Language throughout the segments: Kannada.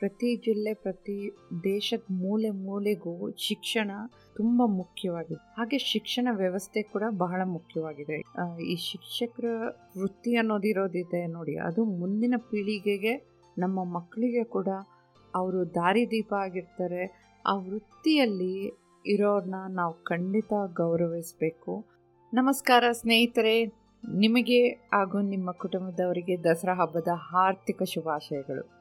ಪ್ರತಿ ಜಿಲ್ಲೆ, ಪ್ರತಿ ದೇಶದ ಮೂಲೆ ಮೂಲೆಗೂ ಶಿಕ್ಷಣ ತುಂಬ ಮುಖ್ಯವಾಗಿದೆ. ಹಾಗೆ ಶಿಕ್ಷಣ ವ್ಯವಸ್ಥೆ ಕೂಡ ಬಹಳ ಮುಖ್ಯವಾಗಿದೆ. ಈ ಶಿಕ್ಷಕರ ವೃತ್ತಿ ಅನ್ನೋದಿರೋದಿದೆ ನೋಡಿ, ಅದು ಮುಂದಿನ ಪೀಳಿಗೆಗೆ, ನಮ್ಮ ಮಕ್ಕಳಿಗೆ ಕೂಡ ಅವರು ದಾರಿದೀಪ ಆಗಿರ್ತಾರೆ. ಆ ವೃತ್ತಿಯಲ್ಲಿ ಇರೋರನ್ನ ನಾವು ಖಂಡಿತ ಗೌರವಿಸಬೇಕು. ನಮಸ್ಕಾರ ಸ್ನೇಹಿತರೆ, ನಿಮಗೆ ಹಾಗೂ ನಿಮ್ಮ ಕುಟುಂಬದವರಿಗೆ ದಸರಾ ಹಬ್ಬದ ಆರ್ಥಿಕ ಶುಭಾಶಯಗಳು.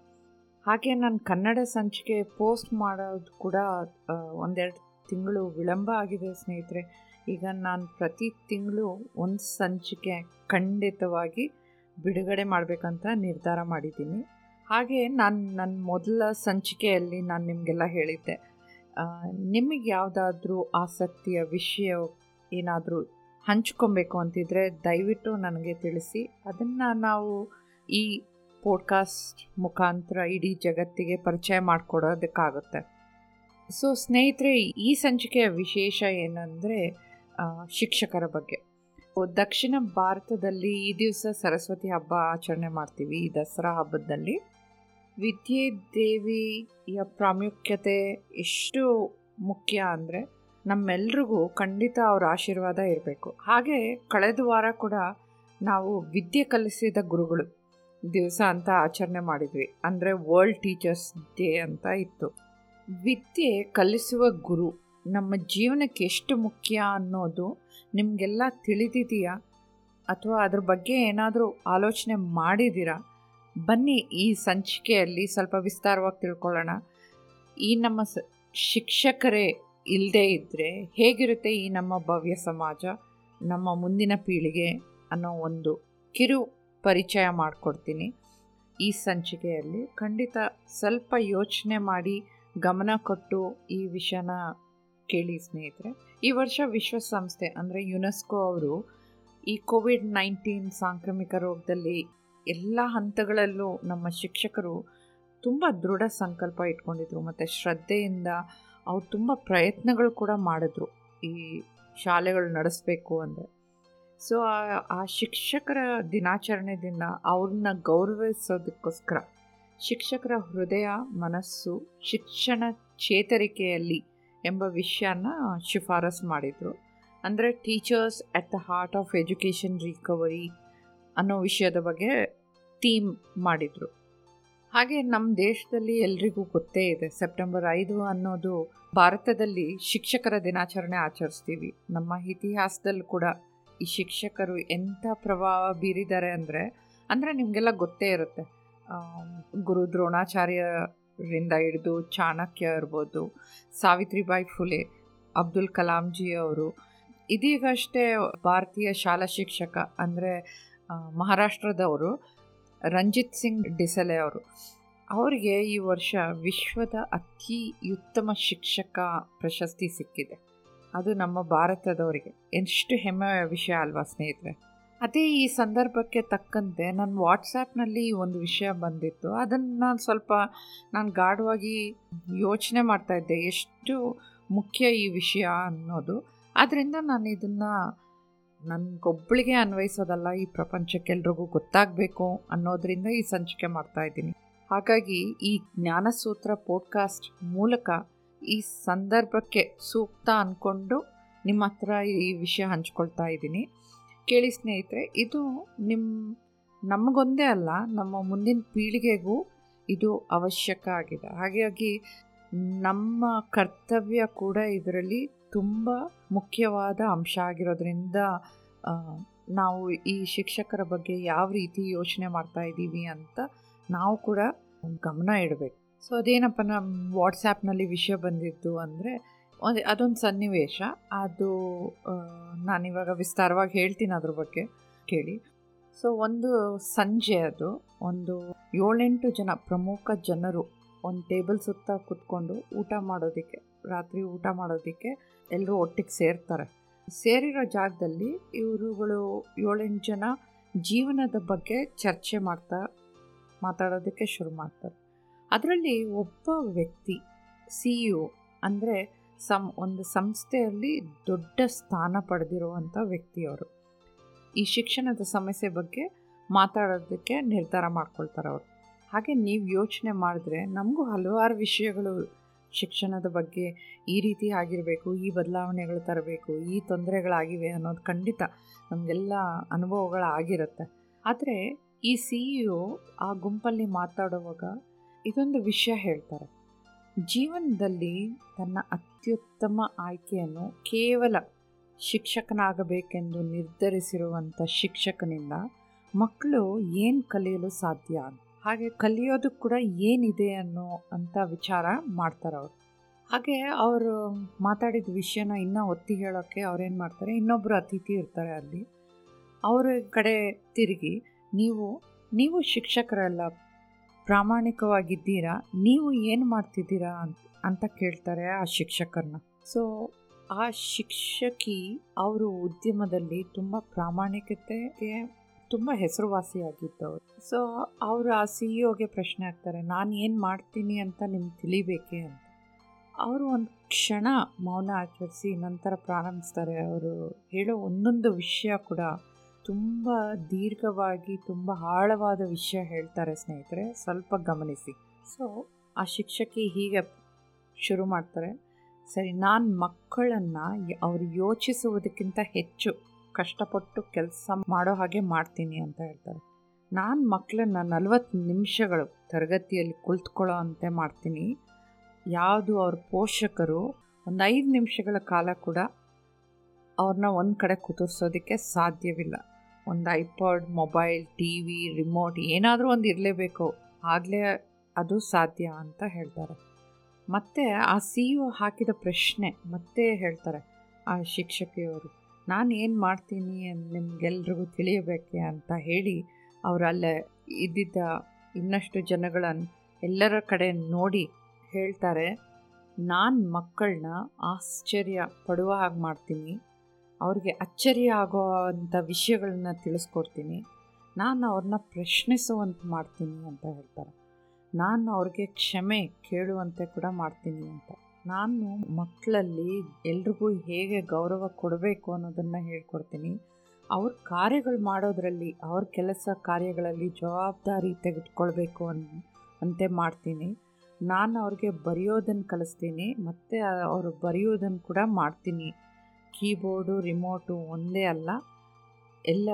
ಹಾಗೆ ನಾನು ಕನ್ನಡ ಸಂಚಿಕೆ ಪೋಸ್ಟ್ ಮಾಡೋದು ಕೂಡ ಒಂದೆರಡು ತಿಂಗಳು ವಿಳಂಬ ಆಗಿದೆ ಸ್ನೇಹಿತರೆ. ಈಗ ನಾನು ಪ್ರತಿ ತಿಂಗಳು ಒಂದು ಸಂಚಿಕೆ ಖಂಡಿತವಾಗಿ ಬಿಡುಗಡೆ ಮಾಡಬೇಕಂತ ನಿರ್ಧಾರ ಮಾಡಿದ್ದೀನಿ. ಹಾಗೆ ನಾನು, ನನ್ನ ಮೊದಲ ಸಂಚಿಕೆಯಲ್ಲಿ ನಾನು ನಿಮಗೆಲ್ಲ ಹೇಳಿದ್ದೆ. ನಿಮಗೆ ಯಾವುದಾದ್ರೂ ಆಸಕ್ತಿಯ ವಿಷಯ ಏನಾದರೂ ಹಂಚ್ಕೊಬೇಕು ಅಂತಿದ್ರೆ ದಯವಿಟ್ಟು ನನಗೆ ತಿಳಿಸಿ. ಅದನ್ನು ನಾವು ಈ ಪೋಡ್ಕಾಸ್ಟ್ ಮುಖಾಂತರ ಇಡೀ ಜಗತ್ತಿಗೆ ಪರಿಚಯ ಮಾಡಿಕೊಡೋದಕ್ಕಾಗುತ್ತೆ. ಸೊ ಸ್ನೇಹಿತರೆ, ಈ ಸಂಚಿಕೆಯ ವಿಶೇಷ ಏನಂದರೆ ಶಿಕ್ಷಕರ ಬಗ್ಗೆ. ದಕ್ಷಿಣ ಭಾರತದಲ್ಲಿ ಈ ದಿವಸ ಸರಸ್ವತಿ ಹಬ್ಬ ಆಚರಣೆ ಮಾಡ್ತೀವಿ, ಈ ದಸರಾ ಹಬ್ಬದಲ್ಲಿ. ವಿದ್ಯೆ ದೇವಿಯ ಪ್ರಾಮುಖ್ಯತೆ ಎಷ್ಟು ಮುಖ್ಯ ಅಂದರೆ, ನಮ್ಮೆಲ್ರಿಗೂ ಖಂಡಿತ ಅವರ ಆಶೀರ್ವಾದ ಇರಬೇಕು. ಹಾಗೆ ಕಳೆದ ವಾರ ಕೂಡ ನಾವು ವಿದ್ಯೆ ಕಲಿಸಿದ ಗುರುಗಳು ದಿವಸ ಅಂತ ಆಚರಣೆ ಮಾಡಿದ್ವಿ. ಅಂದರೆ ವರ್ಲ್ಡ್ ಟೀಚರ್ಸ್ ಡೇ ಅಂತ ಇತ್ತು. ವಿದ್ಯೆ ಕಲಿಸುವ ಗುರು ನಮ್ಮ ಜೀವನಕ್ಕೆ ಎಷ್ಟು ಮುಖ್ಯ ಅನ್ನೋದು ನಿಮಗೆಲ್ಲ ತಿಳಿದಿದೆಯಾ? ಅಥವಾ ಅದ್ರ ಬಗ್ಗೆ ಏನಾದರೂ ಆಲೋಚನೆ ಮಾಡಿದ್ದೀರಾ ಬನ್ನಿ ಈ ಸಂಚಿಕೆಯಲ್ಲಿ ಸ್ವಲ್ಪ ವಿಸ್ತಾರವಾಗಿ ತಿಳ್ಕೊಳ್ಳೋಣ. ಈ ನಮ್ಮ ಶಿಕ್ಷಕರೇ ಇಲ್ಲದೇ ಇದ್ದರೆ ಹೇಗಿರುತ್ತೆ ಈ ನಮ್ಮ ಭವ್ಯ ಸಮಾಜ, ನಮ್ಮ ಮುಂದಿನ ಪೀಳಿಗೆ ಅನ್ನೋ ಒಂದು ಕಿರು ಪರಿಚಯ ಮಾಡಿಕೊಡ್ತೀನಿ ಈ ಸಂಚಿಕೆಯಲ್ಲಿ. ಖಂಡಿತ ಸ್ವಲ್ಪ ಯೋಚನೆ ಮಾಡಿ ಗಮನ ಕೊಟ್ಟು ಈ ವಿಷಯನ ಕೇಳಿ ಸ್ನೇಹಿತರೆ. ಈ ವರ್ಷ ವಿಶ್ವಸಂಸ್ಥೆ ಅಂದರೆ ಯುನೆಸ್ಕೋ ಅವರು ಈ ಕೋವಿಡ್ ನೈನ್ಟೀನ್ ಸಾಂಕ್ರಾಮಿಕ ರೋಗದಲ್ಲಿ ಎಲ್ಲ ಹಂತಗಳಲ್ಲೂ ನಮ್ಮ ಶಿಕ್ಷಕರು ತುಂಬ ದೃಢ ಸಂಕಲ್ಪ ಇಟ್ಕೊಂಡಿದ್ರು. ಮತ್ತು ಶ್ರದ್ಧೆಯಿಂದ ಅವ್ರು ತುಂಬ ಪ್ರಯತ್ನಗಳು ಕೂಡ ಮಾಡಿದ್ರು ಈ ಶಾಲೆಗಳು ನಡೆಸಬೇಕು ಅಂದರೆ. ಸೊ, ಆ ಶಿಕ್ಷಕರ ದಿನಾಚರಣೆ ದಿನ ಅವ್ರನ್ನ ಗೌರವಿಸೋದಕ್ಕೋಸ್ಕರ ಶಿಕ್ಷಕರ ಹೃದಯ, ಮನಸ್ಸು, ಶಿಕ್ಷಣ ಚೇತರಿಕೆಯಲ್ಲಿ ಎಂಬ ವಿಷಯನ ಶಿಫಾರಸು ಮಾಡಿದರು. ಅಂದರೆ teachers at the heart of education recovery ಅನ್ನೋ ವಿಷಯದ ಬಗ್ಗೆ ಥೀಮ್ ಮಾಡಿದರು. ಹಾಗೆ ನಮ್ಮ ದೇಶದಲ್ಲಿ ಎಲ್ರಿಗೂ ಗೊತ್ತೇ ಇದೆ, ಸೆಪ್ಟೆಂಬರ್ ಐದು ಅನ್ನೋದು ಭಾರತದಲ್ಲಿ ಶಿಕ್ಷಕರ ದಿನಾಚರಣೆ ಆಚರಿಸ್ತೀವಿ. ನಮ್ಮ ಇತಿಹಾಸದಲ್ಲೂ ಕೂಡ ಈ ಶಿಕ್ಷಕರು ಎಂಥ ಪ್ರಭಾವ ಬೀರಿದ್ದಾರೆ ಅಂದರೆ ಅಂದರೆ ನಿಮಗೆಲ್ಲ ಗೊತ್ತೇ ಇರುತ್ತೆ. ಗುರು ದ್ರೋಣಾಚಾರ್ಯರಿಂದ ಹಿಡಿದು ಚಾಣಕ್ಯ ಇರ್ಬೋದು, ಸಾವಿತ್ರಿಬಾಯಿ ಫುಲೆ, ಅಬ್ದುಲ್ ಕಲಾಂಜಿ ಅವರು, ಇದೀಗಷ್ಟೇ ಭಾರತೀಯ ಶಾಲಾ ಶಿಕ್ಷಕ ಅಂದರೆ ಮಹಾರಾಷ್ಟ್ರದವರು, ರಂಜಿತ್ ಸಿಂಗ್ ಡಿಸಲೆ ಅವರು. ಅವರಿಗೆ ಈ ವರ್ಷ ವಿಶ್ವದ ಅತಿ ಉತ್ತಮ ಶಿಕ್ಷಕ ಪ್ರಶಸ್ತಿ ಸಿಕ್ಕಿದೆ. ಅದು ನಮ್ಮ ಭಾರತದವರಿಗೆ. ಎಷ್ಟು ಹೆಮ್ಮೆಯ ವಿಷಯ ಅಲ್ವಾ ಸ್ನೇಹಿತರೆ? ಅದೇ ಈ ಸಂದರ್ಭಕ್ಕೆ ತಕ್ಕಂತೆ ನನ್ನ ವಾಟ್ಸಾಪ್ನಲ್ಲಿ ಒಂದು ವಿಷಯ ಬಂದಿತ್ತು. ಅದನ್ನು ನಾನು ಸ್ವಲ್ಪ ನಾನು ಗಾಢವಾಗಿ ಯೋಚನೆ ಮಾಡ್ತಾಯಿದ್ದೆ ಎಷ್ಟು ಮುಖ್ಯ ಈ ವಿಷಯ ಅನ್ನೋದು. ಆದ್ದರಿಂದ ನಾನು ಇದನ್ನು ನನಗೊಬ್ಬಳಿಗೆ ಅನ್ವಯಿಸೋದಲ್ಲ, ಈ ಪ್ರಪಂಚಕ್ಕೆಲ್ರಿಗೂ ಗೊತ್ತಾಗಬೇಕು ಅನ್ನೋದರಿಂದ ಈ ಸಂಚಿಕೆ ಮಾಡ್ತಾ ಇದ್ದೀನಿ. ಹಾಗಾಗಿ ಈ ಜ್ಞಾನಸೂತ್ರ ಪೋಡ್ಕಾಸ್ಟ್ ಮೂಲಕ ಈ ಸಂದರ್ಭಕ್ಕೆ ಸೂಕ್ತ ಅಂದ್ಕೊಂಡು ನಿಮ್ಮ ಹತ್ರ ಈ ವಿಷಯ ಹಂಚ್ಕೊಳ್ತಾ ಇದ್ದೀನಿ. ಕೇಳಿ ಸ್ನೇಹಿತರೆ, ಇದು ನಿಮ್ಮ ನಮಗೊಂದೇ ಅಲ್ಲ, ನಮ್ಮ ಮುಂದಿನ ಪೀಳಿಗೆಗೂ ಇದು ಅವಶ್ಯಕ ಆಗಿದೆ. ಹಾಗಾಗಿ ನಮ್ಮ ಕರ್ತವ್ಯ ಕೂಡ ಇದರಲ್ಲಿ ತುಂಬ ಮುಖ್ಯವಾದ ಅಂಶ ಆಗಿರೋದ್ರಿಂದ ನಾವು ಈ ಶಿಕ್ಷಕರ ಬಗ್ಗೆ ಯಾವ ರೀತಿ ಯೋಚನೆ ಮಾಡ್ತಾ ಇದ್ದೀವಿ ಅಂತ ನಾವು ಕೂಡ ಗಮನ ಇಡಬೇಕು. ಸೊ, ಅದೇನಪ್ಪ ನಮ್ಮ ವಾಟ್ಸ್ಯಾಪ್ನಲ್ಲಿ ವಿಷಯ ಬಂದಿದ್ದು ಅಂದರೆ, ಒಂದು, ಅದೊಂದು ಸನ್ನಿವೇಶ. ಅದು ನಾನಿವಾಗ ವಿಸ್ತಾರವಾಗಿ ಹೇಳ್ತೀನಿ ಅದ್ರ ಬಗ್ಗೆ ಕೇಳಿ. ಸೊ, ಒಂದು ಸಂಜೆ ಅದು. ಒಂದು ಏಳೆಂಟು ಜನ ಪ್ರಮುಖ ಜನರು ಒಂದು ಟೇಬಲ್ ಸುತ್ತ ಕುತ್ಕೊಂಡು ಊಟ ಮಾಡೋದಕ್ಕೆ, ರಾತ್ರಿ ಊಟ ಮಾಡೋದಕ್ಕೆ ಎಲ್ಲರೂ ಒಟ್ಟಿಗೆ ಸೇರ್ತಾರೆ. ಸೇರಿರೋ ಜಾಗದಲ್ಲಿ ಇವರುಗಳು ಏಳೆಂಟು ಜನ ಜೀವನದ ಬಗ್ಗೆ ಚರ್ಚೆ ಮಾಡ್ತಾ, ಮಾತಾಡೋದಕ್ಕೆ ಶುರು ಮಾಡ್ತಾರೆ. ಅದರಲ್ಲಿ ಒಬ್ಬ ವ್ಯಕ್ತಿ ಸಿ ಇ ಒ ಅಂದರೆ ಸಮ್ ಒಂದು ಸಂಸ್ಥೆಯಲ್ಲಿ ದೊಡ್ಡ ಸ್ಥಾನ ಪಡೆದಿರುವಂಥ ವ್ಯಕ್ತಿಯವರು. ಈ ಶಿಕ್ಷಣದ ಸಮಸ್ಯೆ ಬಗ್ಗೆ ಮಾತಾಡೋದಕ್ಕೆ ನಿರ್ಧಾರ ಮಾಡ್ಕೊಳ್ತಾರೆ ಅವರು ಹಾಗೆ ನೀವು ಯೋಚನೆ ಮಾಡಿದ್ರೆ ನಮಗೂ ಹಲವಾರು ವಿಷಯಗಳು, ಶಿಕ್ಷಣದ ಬಗ್ಗೆ ಈ ರೀತಿ ಆಗಿರಬೇಕು, ಈ ಬದಲಾವಣೆಗಳು ತರಬೇಕು, ಈ ತೊಂದರೆಗಳಾಗಿವೆ ಅನ್ನೋದು ಖಂಡಿತ ನಮಗೆಲ್ಲ ಅನುಭವಗಳಾಗಿರುತ್ತೆ. ಆದರೆ ಈ ಸಿ ಇ ಆ ಗುಂಪಲ್ಲಿ ಮಾತಾಡುವಾಗ ಇದೊಂದು ವಿಷಯ ಹೇಳ್ತಾರೆ. ಜೀವನದಲ್ಲಿ ತನ್ನ ಅತ್ಯುತ್ತಮ ಆಯ್ಕೆಯನ್ನು ಕೇವಲ ಶಿಕ್ಷಕನಾಗಬೇಕೆಂದು ನಿರ್ಧರಿಸಿರುವಂಥ ಶಿಕ್ಷಕನಿಂದ ಮಕ್ಕಳು ಏನು ಕಲಿಯಲು ಸಾಧ್ಯ? ಹಾಗೆ ಕಲಿಯೋದು ಕೂಡ ಏನಿದೆ ಅನ್ನೋ ಅಂತ ವಿಚಾರ ಮಾಡ್ತಾರೆ ಅವರು. ಹಾಗೆ ಅವರು ಮಾತಾಡಿದ ವಿಷಯನ ಇನ್ನೂ ಒತ್ತಿ ಹೇಳೋಕ್ಕೆ ಅವ್ರೇನು ಮಾಡ್ತಾರೆ? ಇನ್ನೊಬ್ಬರು ಅತಿಥಿ ಇರ್ತಾರೆ ಅಲ್ಲಿ. ಅವರ ಕಡೆ ತಿರುಗಿ, ನೀವು ನೀವು ಶಿಕ್ಷಕರೆಲ್ಲ ಪ್ರಾಮಾಣಿಕವಾಗಿದ್ದೀರಾ? ನೀವು ಏನು ಮಾಡ್ತಿದ್ದೀರಾ ಅಂತ ಕೇಳ್ತಾರೆ ಆ ಶಿಕ್ಷಕರನ್ನ ಸೊ ಆ ಶಿಕ್ಷಕಿ ಅವರು ಉದ್ಯಮದಲ್ಲಿ ತುಂಬ ಪ್ರಾಮಾಣಿಕತೆಗೆ ತುಂಬ ಹೆಸರುವಾಸಿಯಾಗಿದ್ದವರು. ಸೊ ಅವರು ಆ ಸಿ ಇ ಒಗೆ ಪ್ರಶ್ನೆ ಆಗ್ತಾರೆ ನಾನು ಏನು ಮಾಡ್ತೀನಿ ಅಂತ ನಿಮ್ಗೆ ತಿಳಿಬೇಕೆ ಅಂತ. ಅವರು ಒಂದು ಕ್ಷಣ ಮೌನ ಆಚರಿಸಿ ನಂತರ ಪ್ರಾರಂಭಿಸ್ತಾರೆ. ಅವರು ಹೇಳೋ ಒಂದೊಂದು ವಿಷಯ ಕೂಡ ತುಂಬ ದೀರ್ಘವಾಗಿ, ತುಂಬ ಆಳವಾದ ವಿಷಯ ಹೇಳ್ತಾರೆ ಸ್ನೇಹಿತರೆ. ಸ್ವಲ್ಪ ಗಮನಿಸಿ. ಸೊ ಆ ಶಿಕ್ಷಕಿ ಹೀಗೆ ಶುರು ಮಾಡ್ತಾರೆ. ಸರಿ, ನಾನು ಮಕ್ಕಳನ್ನು ಅವರು ಯೋಚಿಸುವುದಕ್ಕಿಂತ ಹೆಚ್ಚು ಕಷ್ಟಪಟ್ಟು ಕೆಲಸ ಮಾಡೋ ಹಾಗೆ ಮಾಡ್ತೀನಿ ಅಂತ ಹೇಳ್ತಾರೆ. ನಾನು ಮಕ್ಕಳನ್ನ ನಲವತ್ತು ನಿಮಿಷಗಳು ತರಗತಿಯಲ್ಲಿ ಕುಳಿತುಕೊಳ್ಳೋ ಅಂತೆ ಮಾಡ್ತೀನಿ. ಯಾವುದು ಅವ್ರ ಪೋಷಕರು, ಒಂದು ಐದು ನಿಮಿಷಗಳ ಕಾಲ ಕೂಡ ಅವ್ರನ್ನ ಒಂದು ಕಡೆ ಕುದುರ್ಸೋದಕ್ಕೆ ಸಾಧ್ಯವಿಲ್ಲ. ಒಂದು iPod, mobile T V remote ಏನಾದರೂ ಒಂದು ಇರಲೇಬೇಕು. ಆಗಲೇ ಅದು ಸಾಧ್ಯ ಅಂತ ಹೇಳ್ತಾರೆ. ಮತ್ತು ಆ ಸಿ ಹಾಕಿದ ಪ್ರಶ್ನೆ ಮತ್ತೆ ಹೇಳ್ತಾರೆ ಆ ಶಿಕ್ಷಕಿಯವರು. ನಾನು ಏನು ಮಾಡ್ತೀನಿ ನಿಮಗೆಲ್ರಿಗೂ ತಿಳಿಯಬೇಕೆ ಅಂತ ಹೇಳಿ ಅವರು ಅಲ್ಲೇ ಇದ್ದಿದ್ದ ಇನ್ನಷ್ಟು ಜನಗಳನ್ನು ಎಲ್ಲರ ಕಡೆ ನೋಡಿ ಹೇಳ್ತಾರೆ. ನಾನು ಮಕ್ಕಳನ್ನ ಆಶ್ಚರ್ಯ ಪಡುವ ಹಾಗೆ ಮಾಡ್ತೀನಿ. ಅವ್ರಿಗೆ ಅಚ್ಚರಿ ಆಗೋ ಅಂಥ ವಿಷಯಗಳನ್ನ ತಿಳಿಸ್ಕೊಡ್ತೀನಿ. ನಾನು ಅವ್ರನ್ನ ಪ್ರಶ್ನಿಸುವಂತೆ ಮಾಡ್ತೀನಿ ಅಂತ ಹೇಳ್ತಾರೆ. ನಾನು ಅವ್ರಿಗೆ ಕ್ಷಮೆ ಕೇಳುವಂತೆ ಕೂಡ ಮಾಡ್ತೀನಿ ಅಂತ. ನಾನು ಮಕ್ಕಳಲ್ಲಿ ಎಲ್ರಿಗೂ ಹೇಗೆ ಗೌರವ ಕೊಡಬೇಕು ಅನ್ನೋದನ್ನು ಹೇಳ್ಕೊಡ್ತೀನಿ. ಅವ್ರ ಕಾರ್ಯಗಳು ಮಾಡೋದರಲ್ಲಿ, ಅವ್ರ ಕೆಲಸ ಕಾರ್ಯಗಳಲ್ಲಿ ಜವಾಬ್ದಾರಿ ತೆಗೆದುಕೊಳ್ಬೇಕು ಅನ್, ಅಂತೆ ಮಾಡ್ತೀನಿ. ನಾನು ಅವ್ರಿಗೆ ಬರೆಯೋದನ್ನು ಕಲಿಸ್ತೀನಿ, ಮತ್ತು ಅವರು ಬರೆಯೋದನ್ನು ಕೂಡ ಮಾಡ್ತೀನಿ. ಕೀಬೋರ್ಡು, ರಿಮೋಟು ಒಂದೇ ಅಲ್ಲ, ಎಲ್ಲ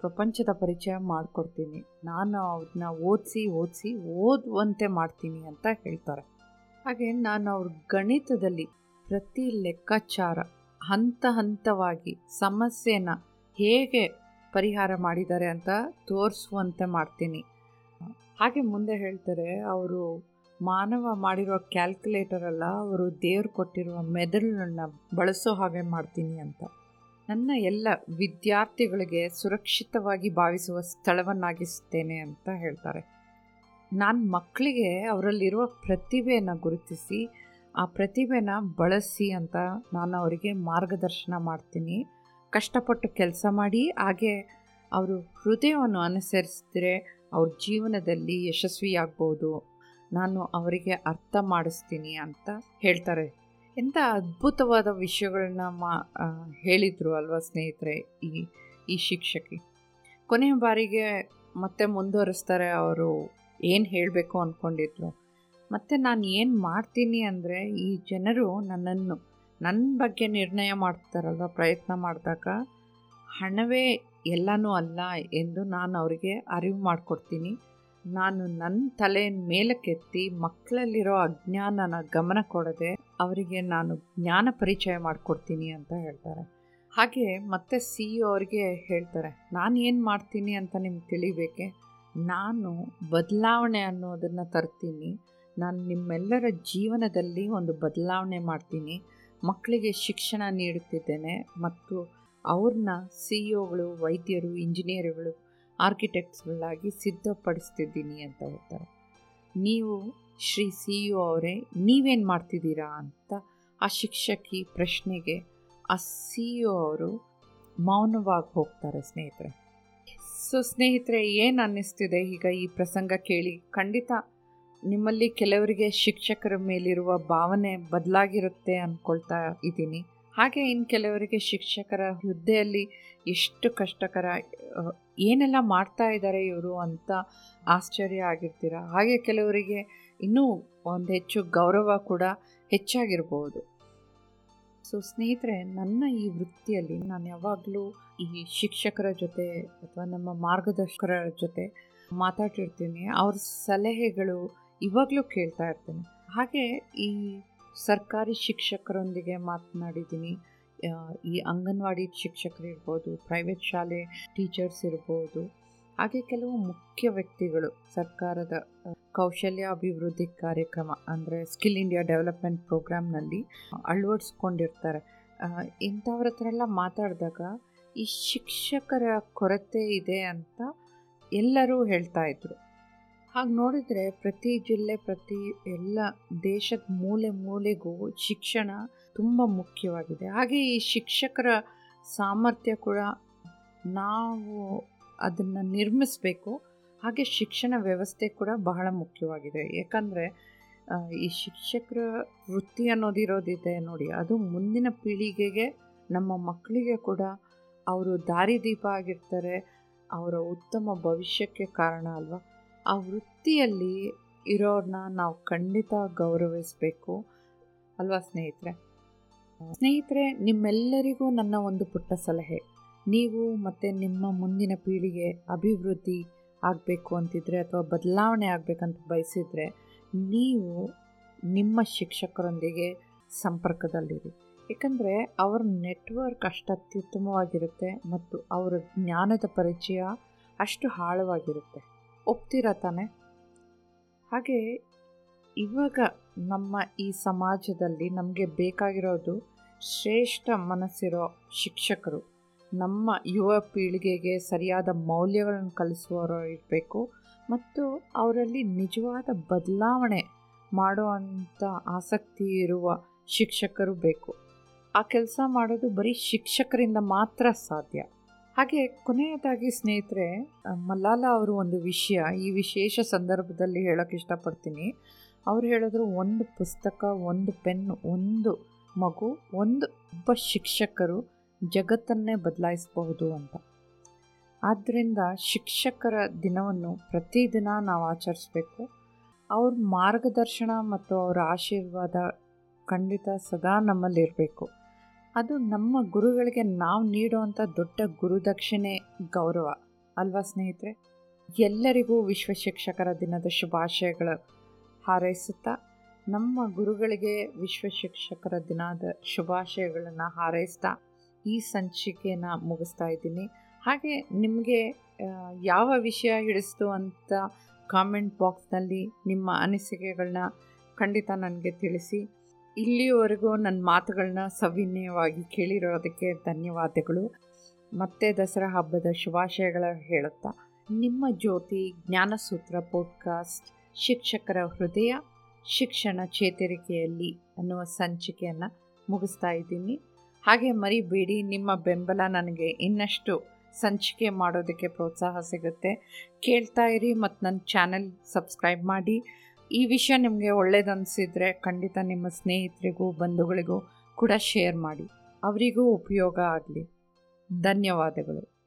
ಪ್ರಪಂಚದ ಪರಿಚಯ ಮಾಡಿಕೊಡ್ತೀನಿ. ನಾನು ಅವ್ರನ್ನ ಓದಿಸಿ ಓದಿಸಿ, ಓದುವಂತೆ ಮಾಡ್ತೀನಿ ಅಂತ ಹೇಳ್ತಾರೆ. ಹಾಗೆ ನಾನು ಅವ್ರ ಗಣಿತದಲ್ಲಿ ಪ್ರತಿ ಲೆಕ್ಕಾಚಾರ, ಹಂತ ಹಂತವಾಗಿ ಸಮಸ್ಯೆನ ಹೇಗೆ ಪರಿಹಾರ ಮಾಡಿದ್ದಾರೆ ಅಂತ ತೋರಿಸುವಂತೆ ಮಾಡ್ತೀನಿ. ಹಾಗೆ ಮುಂದೆ ಹೇಳ್ತಾರೆ, ಅವರು ಮಾನವ ಮಾಡಿರೋ ಕ್ಯಾಲ್ಕುಲೇಟರ್ ಅಲ್ಲ, ಅವರು ದೇವ್ರು ಕೊಟ್ಟಿರುವ ಮೆದುಳನ್ನು ಬಳಸೋ ಹಾಗೆ ಮಾಡ್ತೀನಿ ಅಂತ. ನನ್ನ ಎಲ್ಲ ವಿದ್ಯಾರ್ಥಿಗಳಿಗೆ ಸುರಕ್ಷಿತವಾಗಿ ಭಾವಿಸುವ ಸ್ಥಳವನ್ನಾಗಿಸುತ್ತೇನೆ ಅಂತ ಹೇಳ್ತಾರೆ. ನಾನು ಮಕ್ಕಳಿಗೆ ಅವರಲ್ಲಿರುವ ಪ್ರತಿಭೆಯನ್ನು ಗುರುತಿಸಿ, ಆ ಪ್ರತಿಭೆನ ಬಳಸಿ ಅಂತ ನಾನು ಅವರಿಗೆ ಮಾರ್ಗದರ್ಶನ ಮಾಡ್ತೀನಿ. ಕಷ್ಟಪಟ್ಟು ಕೆಲಸ ಮಾಡಿ, ಹಾಗೆ ಅವರು ಹೃದಯವನ್ನು ಅನುಸರಿಸಿದ್ರೆ ಅವ್ರ ಜೀವನದಲ್ಲಿ ಯಶಸ್ವಿಯಾಗ್ಬೋದು. ನಾನು ಅವರಿಗೆ ಅರ್ಥ ಮಾಡಿಸ್ತೀನಿ ಅಂತ ಹೇಳ್ತಾರೆ. ಎಂಥ ಅದ್ಭುತವಾದ ವಿಷಯಗಳನ್ನ ಮಾ ಹೇಳಿದರು ಅಲ್ವಾ ಸ್ನೇಹಿತರೆ ಈ ಈ ಶಿಕ್ಷಕಿ. ಕೊನೆಯ ಬಾರಿಗೆ ಮತ್ತೆ ಮುಂದುವರಿಸ್ತಾರೆ ಅವರು ಏನು ಹೇಳಬೇಕು ಅಂದ್ಕೊಂಡಿದ್ರು ಮತ್ತು ನಾನು ಏನು ಮಾಡ್ತೀನಿ ಅಂದರೆ ಈ ಜನರು ನನ್ನನ್ನು ನನ್ನ ಬಗ್ಗೆ ನಿರ್ಣಯ ಮಾಡ್ತಾರಲ್ವ ಪ್ರಯತ್ನ ಮಾಡಿದಾಗ ಹಣವೇ ಎಲ್ಲನೂ ಅಲ್ಲ ಎಂದು ನಾನು ಅವರಿಗೆ ಅರಿವು ಮಾಡಿಕೊಡ್ತೀನಿ. ನಾನು ನನ್ನ ತಲೆ ಮೇಲಕ್ಕೆತ್ತಿ ಮಕ್ಕಳಲ್ಲಿರೋ ಅಜ್ಞಾನನ ಗಮನ ಕೊಡದೆ ಅವರಿಗೆ ನಾನು ಜ್ಞಾನ ಪರಿಚಯ ಮಾಡಿಕೊಡ್ತೀನಿ ಅಂತ ಹೇಳ್ತಾರೆ. ಹಾಗೆ ಮತ್ತೆ ಸಿ ಇ ಅವ್ರಿಗೆ ಹೇಳ್ತಾರೆ, ನಾನು ಏನು ಮಾಡ್ತೀನಿ ಅಂತ ನಿಮ್ಗೆ ತಿಳಿಬೇಕೆ? ನಾನು ಬದಲಾವಣೆ ಅನ್ನೋದನ್ನು ತರ್ತೀನಿ. ನಾನು ನಿಮ್ಮೆಲ್ಲರ ಜೀವನದಲ್ಲಿ ಒಂದು ಬದಲಾವಣೆ ಮಾಡ್ತೀನಿ. ಮಕ್ಕಳಿಗೆ ಶಿಕ್ಷಣ ನೀಡುತ್ತಿದ್ದೇನೆ ಮತ್ತು ಅವ್ರನ್ನ ಸಿ ಇ ಒಗಳು ವೈದ್ಯರು ಇಂಜಿನಿಯರ್ಗಳು ಆರ್ಕಿಟೆಕ್ಟ್ಸ್ಗಳಾಗಿ ಸಿದ್ಧಪಡಿಸ್ತಿದ್ದೀನಿ ಅಂತ ಹೇಳ್ತಾರೆ. ನೀವು ಶ್ರೀ ಸಿ ಯು ಅವರೇ, ನೀವೇನು ಮಾಡ್ತಿದ್ದೀರಾ ಅಂತ ಆ ಶಿಕ್ಷಕಿ ಪ್ರಶ್ನೆಗೆ ಆ ಸಿ ಯು ಅವರು ಮೌನವಾಗಿ ಹೋಗ್ತಾರೆ ಸ್ನೇಹಿತರೆ. ಸೊ ಸ್ನೇಹಿತರೆ, ಏನು ಅನ್ನಿಸ್ತಿದೆ ಈಗ ಈ ಪ್ರಸಂಗ ಕೇಳಿ? ಖಂಡಿತ ನಿಮ್ಮಲ್ಲಿ ಕೆಲವರಿಗೆ ಶಿಕ್ಷಕರ ಮೇಲಿರುವ ಭಾವನೆ ಬದಲಾಗಿರುತ್ತೆ ಅಂದ್ಕೊಳ್ತಾ ಇದ್ದೀನಿ. ಹಾಗೆ ಇನ್ನು ಕೆಲವರಿಗೆ ಶಿಕ್ಷಕರ ಹುದ್ದೆಯಲ್ಲಿ ಎಷ್ಟು ಕಷ್ಟಕರ ಏನೆಲ್ಲ ಮಾಡ್ತಾ ಇದ್ದಾರೆ ಇವರು ಅಂತ ಆಶ್ಚರ್ಯ ಆಗಿರ್ತೀರ? ಹಾಗೆ ಕೆಲವರಿಗೆ ಇನ್ನೂ ಒಂದು ಹೆಚ್ಚು ಗೌರವ ಕೂಡ ಹೆಚ್ಚಾಗಿರ್ಬೋದು. ಸೊ ಸ್ನೇಹಿತರೆ, ನನ್ನ ಈ ವೃತ್ತಿಯಲ್ಲಿ ನಾನು ಯಾವಾಗಲೂ ಈ ಶಿಕ್ಷಕರ ಜೊತೆ ಅಥವಾ ನಮ್ಮ ಮಾರ್ಗದರ್ಶಕರ ಜೊತೆ ಮಾತಾಡ್ತಿರ್ತೀನಿ. ಅವ್ರ ಸಲಹೆಗಳು ಇವಾಗಲೂ ಕೇಳ್ತಾ ಇರ್ತೀನಿ. ಹಾಗೆ ಈ ಸರ್ಕಾರಿ ಶಿಕ್ಷಕರೊಂದಿಗೆ ಮಾತನಾಡಿದ್ದೀನಿ. ಈ ಅಂಗನವಾಡಿ ಶಿಕ್ಷಕರು ಇರ್ಬೋದು ಪ್ರೈವೇಟ್ ಶಾಲೆ ಟೀಚರ್ಸ್ ಇರ್ಬೋದು, ಹಾಗೆ ಕೆಲವು ಮುಖ್ಯ ವ್ಯಕ್ತಿಗಳು ಸರ್ಕಾರದ ಕೌಶಲ್ಯ ಅಭಿವೃದ್ಧಿ ಕಾರ್ಯಕ್ರಮ ಅಂದರೆ ಸ್ಕಿಲ್ ಇಂಡಿಯಾ ಡೆವಲಪ್ಮೆಂಟ್ ಪ್ರೋಗ್ರಾಮ್ನಲ್ಲಿ ಅಳವಡಿಸ್ಕೊಂಡಿರ್ತಾರೆ. ಇಂಥವ್ರ ಹತ್ರ ಎಲ್ಲ ಮಾತಾಡಿದಾಗ ಈ ಶಿಕ್ಷಕರ ಕೊರತೆ ಇದೆ ಅಂತ ಎಲ್ಲರೂ ಹೇಳ್ತಾ ಇದ್ರು. ಹಾಗೆ ನೋಡಿದರೆ ಪ್ರತಿ ಜಿಲ್ಲೆ, ಪ್ರತಿ ಎಲ್ಲ ದೇಶದ ಮೂಲೆ ಮೂಲೆಗೂ ಶಿಕ್ಷಣ ತುಂಬ ಮುಖ್ಯವಾಗಿದೆ. ಹಾಗೆ ಈ ಶಿಕ್ಷಕರ ಸಾಮರ್ಥ್ಯ ಕೂಡ ನಾವು ಅದನ್ನು ನಿರ್ಮಿಸಬೇಕು. ಹಾಗೆ ಶಿಕ್ಷಣ ವ್ಯವಸ್ಥೆ ಕೂಡ ಬಹಳ ಮುಖ್ಯವಾಗಿದೆ. ಯಾಕಂದರೆ ಈ ಶಿಕ್ಷಕರ ವೃತ್ತಿ ಅನ್ನೋದಿರೋದಿದೆ ನೋಡಿ, ಅದು ಮುಂದಿನ ಪೀಳಿಗೆಗೆ, ನಮ್ಮ ಮಕ್ಕಳಿಗೆ ಕೂಡ ಅವರು ದಾರಿದೀಪ ಆಗಿರ್ತಾರೆ, ಅವರ ಉತ್ತಮ ಭವಿಷ್ಯಕ್ಕೆ ಕಾರಣ ಅಲ್ವಾ? ಆ ವೃತ್ತಿಯಲ್ಲಿ ಇರೋರನ್ನ ನಾವು ಖಂಡಿತ ಗೌರವಿಸಬೇಕು. ಅಲ್ವಾ ಸ್ನೇಹಿತರೆ? ಸ್ನೇಹಿತರೆ, ನಿಮ್ಮೆಲ್ಲರಿಗೂ ನನ್ನ ಒಂದು ಪುಟ್ಟ ಸಲಹೆ. ನೀವು ಮತ್ತು ನಿಮ್ಮ ಮುಂದಿನ ಪೀಳಿಗೆ ಅಭಿವೃದ್ಧಿ ಆಗಬೇಕು ಅಂತಿದ್ರೆ ಅಥವಾ ಬದಲಾವಣೆ ಆಗಬೇಕಂತ ಬಯಸಿದರೆ ನೀವು ನಿಮ್ಮ ಶಿಕ್ಷಕರೊಂದಿಗೆ ಸಂಪರ್ಕದಲ್ಲಿರಿ. ಏಕೆಂದರೆ ಅವರ ನೆಟ್ವರ್ಕ್ ಅಷ್ಟು ಅತ್ಯುತ್ತಮವಾಗಿರುತ್ತೆ ಮತ್ತು ಅವರ ಜ್ಞಾನದ ಪರಿಚಯ ಅಷ್ಟು ಆಳವಾಗಿರುತ್ತೆ. ಒಪ್ತೀರಾ ತಾನೆ? ಹಾಗೆ ಇವಾಗ ನಮ್ಮ ಈ ಸಮಾಜದಲ್ಲಿ ನಮಗೆ ಬೇಕಾಗಿರೋದು ಶ್ರೇಷ್ಠ ಮನಸ್ಸಿರೋ ಶಿಕ್ಷಕರು. ನಮ್ಮ ಯುವ ಪೀಳಿಗೆಗೆ ಸರಿಯಾದ ಮೌಲ್ಯಗಳನ್ನು ಕಲಿಸುವವರು ಇರಬೇಕು ಮತ್ತು ಅವರಲ್ಲಿ ನಿಜವಾದ ಬದಲಾವಣೆ ಮಾಡುವಂಥ ಆಸಕ್ತಿ ಇರುವ ಶಿಕ್ಷಕರು ಬೇಕು. ಆ ಕೆಲಸ ಮಾಡೋದು ಬರೀ ಶಿಕ್ಷಕರಿಂದ ಮಾತ್ರ ಸಾಧ್ಯ. ಹಾಗೆ ಕೊನೆಯದಾಗಿ ಸ್ನೇಹಿತರೆ ಮಲ್ಲಾಲ ಅವರು ಒಂದು ವಿಷಯ ಈ ವಿಶೇಷ ಸಂದರ್ಭದಲ್ಲಿ ಹೇಳೋಕ್ಕೆ ಇಷ್ಟಪಡ್ತೀನಿ. ಅವ್ರು ಹೇಳಿದ್ರು ಒಂದು ಪುಸ್ತಕ, ಒಂದು ಪೆನ್, ಒಂದು ಮಗು, ಒಂದು ಒಬ್ಬ ಶಿಕ್ಷಕರು ಜಗತ್ತನ್ನೇ ಬದಲಾಯಿಸಬಹುದು ಅಂತ. ಆದ್ದರಿಂದ ಶಿಕ್ಷಕರ ದಿನವನ್ನು ಪ್ರತಿದಿನ ನಾವು ಆಚರಿಸಬೇಕು. ಅವ್ರ ಮಾರ್ಗದರ್ಶನ ಮತ್ತು ಅವರ ಆಶೀರ್ವಾದ ಖಂಡಿತ ಸದಾ ನಮ್ಮಲ್ಲಿರಬೇಕು. ಅದು ನಮ್ಮ ಗುರುಗಳಿಗೆ ನಾವು ನೀಡುವಂಥ ದೊಡ್ಡ ಗುರುದಕ್ಷಿಣೆ, ಗೌರವ. ಅಲ್ವಾ ಸ್ನೇಹಿತರೆ? ಎಲ್ಲರಿಗೂ ವಿಶ್ವ ಶಿಕ್ಷಕರ ದಿನದ ಶುಭಾಶಯಗಳು. ಹಾರೈಸುತ್ತಾ ನಮ್ಮ ಗುರುಗಳಿಗೆ ವಿಶ್ವ ಶಿಕ್ಷಕರ ದಿನದ ಶುಭಾಶಯಗಳನ್ನು ಹಾರೈಸ್ತಾ ಈ ಸಂಚಿಕೆಯನ್ನು ಮುಗಿಸ್ತಾ ಇದ್ದೀನಿ. ಹಾಗೆ ನಿಮಗೆ ಯಾವ ವಿಷಯ ಹಿಡಿಸ್ತು ಅಂತ ಕಾಮೆಂಟ್ ಬಾಕ್ಸ್ನಲ್ಲಿ ನಿಮ್ಮ ಅನಿಸಿಕೆಗಳನ್ನ ಖಂಡಿತ ನನಗೆ ತಿಳಿಸಿ. ಇಲ್ಲಿಯವರೆಗೂ ನನ್ನ ಮಾತುಗಳನ್ನ ಸವಿನಯವಾಗಿ ಕೇಳಿರೋದಕ್ಕೆ ಧನ್ಯವಾದಗಳು. ಮತ್ತೆ ದಸರಾ ಹಬ್ಬದ ಶುಭಾಶಯಗಳ ಹೇಳುತ್ತಾ, ನಿಮ್ಮ ಜ್ಯೋತಿ ಜ್ಞಾನಸೂತ್ರ ಪಾಡ್ಕಾಸ್ಟ್ ಶಿಕ್ಷಕರ ಹೃದಯ ಶಿಕ್ಷಣ ಚೇತರಿಕೆಯಲ್ಲಿ ಅನ್ನುವ ಸಂಚಿಕೆಯನ್ನು ಮುಗಿಸ್ತಾ ಇದ್ದೀನಿ. ಹಾಗೆ ಮರಿಬೇಡಿ, ನಿಮ್ಮ ಬೆಂಬಲ ನನಗೆ ಇನ್ನಷ್ಟು ಸಂಚಿಕೆ ಮಾಡೋದಕ್ಕೆ ಪ್ರೋತ್ಸಾಹ ಸಿಗುತ್ತೆ. ಕೇಳ್ತಾ ಇರಿ ಮತ್ತು ನನ್ನ ಚಾನೆಲ್ ಸಬ್ಸ್ಕ್ರೈಬ್ ಮಾಡಿ. ಈ ವಿಷಯ ನಿಮಗೆ ಒಳ್ಳೇದನ್ನಿಸಿದರೆ ಖಂಡಿತ ನಿಮ್ಮ ಸ್ನೇಹಿತರಿಗೂ, ಬಂಧುಗಳಿಗೂ ಕೂಡ ಶೇರ್ ಮಾಡಿ. ಅವರಿಗೂ ಉಪಯೋಗ ಆಗಲಿ. ಧನ್ಯವಾದಗಳು.